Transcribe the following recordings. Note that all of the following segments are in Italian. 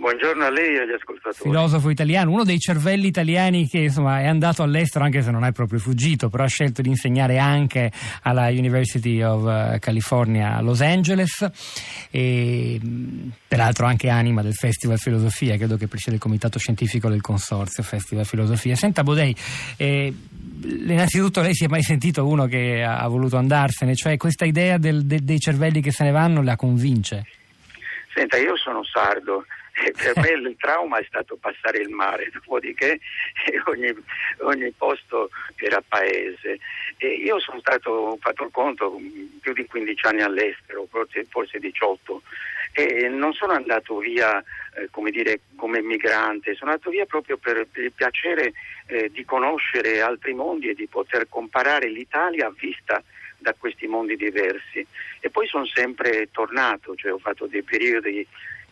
buongiorno a lei e agli ascoltatori. Filosofo italiano, uno dei cervelli italiani che insomma, è andato all'estero anche se non è proprio fuggito, però ha scelto di insegnare anche alla University of uh, California a Los Angeles e peraltro anche anima del Festival Filosofia, credo che presiede il comitato scientifico del consorzio Festival Filosofia. Senta Bodei, eh, innanzitutto lei si è mai sentito uno che ha voluto andarsene, cioè questa idea del, de, dei cervelli che se ne vanno la convince? Senta, io sono sardo per me il trauma è stato passare il mare, dopodiché ogni, ogni posto era paese. E io sono stato, ho fatto il conto, più di 15 anni all'estero, forse, forse 18, e non sono andato via eh, come, dire, come migrante, sono andato via proprio per, per il piacere eh, di conoscere altri mondi e di poter comparare l'Italia vista da questi mondi diversi. E poi sono sempre tornato, cioè ho fatto dei periodi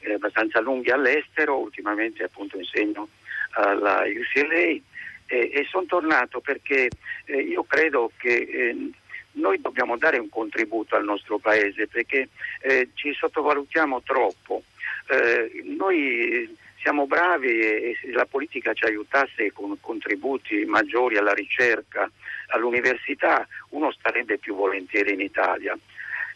eh, abbastanza lunghi all'estero, ultimamente appunto insegno alla UCLA e, e sono tornato perché eh, io credo che eh, noi dobbiamo dare un contributo al nostro paese perché eh, ci sottovalutiamo troppo. Eh, noi siamo bravi e se la politica ci aiutasse con contributi maggiori alla ricerca, all'università, uno starebbe più volentieri in Italia.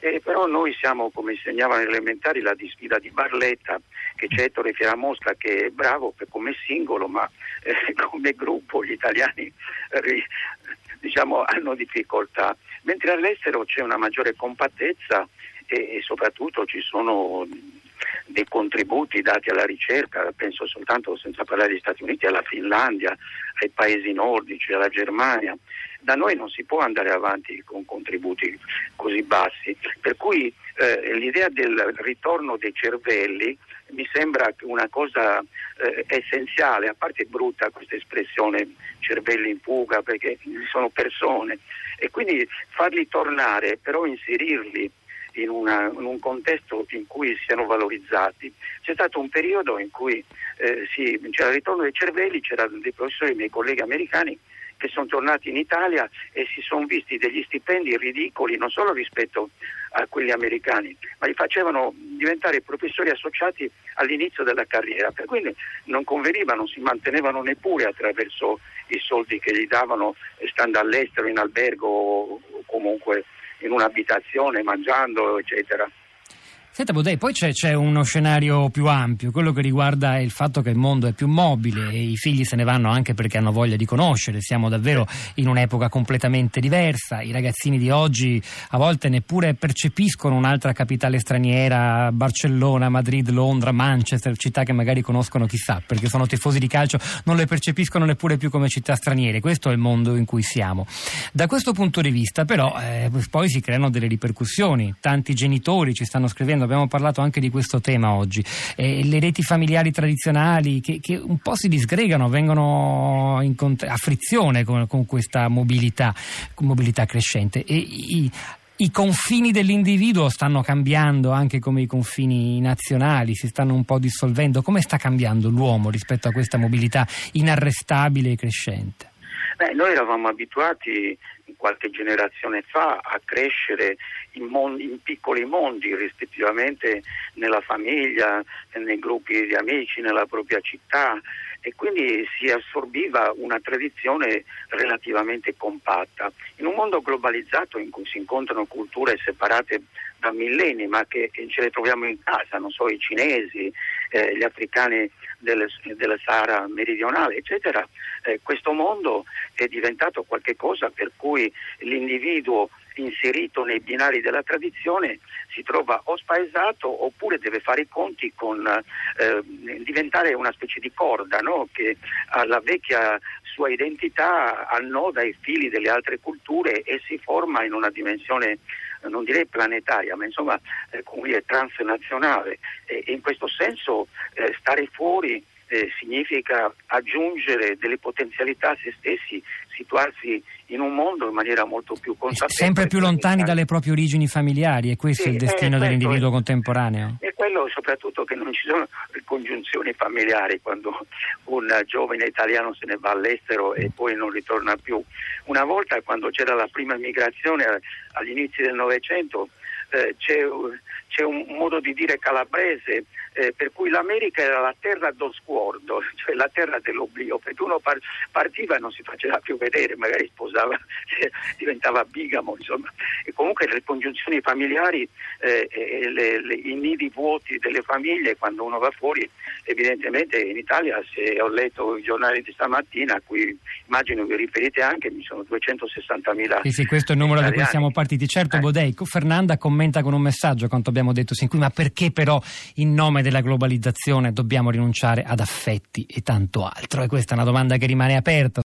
Eh, però noi siamo, come insegnavano gli elementari, la disfida di Barletta, che c'è Ettore Fieramosca che è bravo come singolo, ma eh, come gruppo gli italiani eh, diciamo, hanno difficoltà. Mentre all'estero c'è una maggiore compattezza e, e soprattutto ci sono dei contributi dati alla ricerca, penso soltanto, senza parlare degli Stati Uniti, alla Finlandia, ai paesi nordici, alla Germania. Da noi non si può andare avanti con contributi così bassi, per cui eh, l'idea del ritorno dei cervelli mi sembra una cosa eh, essenziale, a parte brutta questa espressione cervelli in fuga perché sono persone. E quindi farli tornare, però inserirli in, una, in, un contesto in cui siano valorizzati. C'è stato un periodo in cui eh, sì, c'era il ritorno dei cervelli, c'erano dei professori, miei colleghi americani, che sono tornati in Italia e si sono visti degli stipendi ridicoli non solo rispetto a quelli americani, ma li facevano diventare professori associati all'inizio della carriera, per cui non conveniva, non si mantenevano neppure attraverso i soldi che gli davano stando all'estero, in albergo o comunque in un'abitazione, mangiando, eccetera. Senta Bodei, poi c'è, c'è, uno scenario più ampio, quello che riguarda il fatto che il mondo è più mobile e i figli se ne vanno anche perché hanno voglia di conoscere, siamo davvero in un'epoca completamente diversa, i ragazzini di oggi a volte neppure percepiscono un'altra capitale straniera, Barcellona, Madrid, Londra, Manchester, città che magari conoscono chissà, perché sono tifosi di calcio, non le percepiscono neppure più come città straniere, questo è il mondo in cui siamo. Da questo punto di vista però eh, poi si creano delle ripercussioni, tanti genitori ci stanno scrivendo abbiamo parlato anche di questo tema oggi, eh, le reti familiari tradizionali che, che, un po' si disgregano, vengono cont- a frizione con, con questa mobilità, mobilità, crescente. E i, i confini dell'individuo stanno cambiando anche come i confini nazionali, si stanno un po' dissolvendo. Come sta cambiando l'uomo rispetto a questa mobilità inarrestabile e crescente? Beh, noi eravamo abituati qualche generazione fa a crescere in, mondi, in, piccoli mondi, rispettivamente nella famiglia, nei gruppi di amici, nella propria città e quindi si assorbiva una tradizione relativamente compatta. In un mondo globalizzato in cui si incontrano culture separate da millenni, ma che, ce le troviamo in casa, non so, i cinesi, eh, gli africani del, del, Sahara meridionale, eccetera, eh, questo mondo è diventato qualcosa per cui l'individuo inserito nei binari della tradizione si trova o spaesato oppure deve fare i conti con eh, diventare una specie di corda no? che alla vecchia sua identità annoda i fili delle altre culture e si forma in una dimensione non direi planetaria, ma insomma eh, come transnazionale e, e in questo senso eh, stare fuori eh, significa aggiungere delle potenzialità a se stessi, situarsi in un mondo in maniera molto più consapevole. Sempre più lontani dalle proprie origini familiari, e questo sì, è il destino dell'individuo è, contemporaneo. E quello soprattutto che non ci sono ricongiunzioni familiari quando un giovane italiano se ne va all'estero e poi non ritorna più. Una volta quando c'era la prima immigrazione agli inizi del Novecento eh, c'è un modo di dire calabrese eh, per cui l'America era la terra do sguardo, cioè la terra dell'oblio, perché uno par- partiva e non si faceva più vedere, magari sposava, diventava bigamo, insomma. E comunque le congiunzioni familiari, eh, le, le, i nidi vuoti delle famiglie, quando uno va fuori, evidentemente in Italia, se ho letto i giornali di stamattina, a cui immagino vi riferite anche, mi sono 260 mila. Sì, sì, questo è il numero italiani. da cui siamo partiti. Certo, eh. Bodeico, Fernanda commenta con un messaggio quanto abbiamo detto sin qui, ma perché però in nome della globalizzazione dobbiamo rinunciare ad affetti e tanto altro? E questa è una domanda che rimane aperta.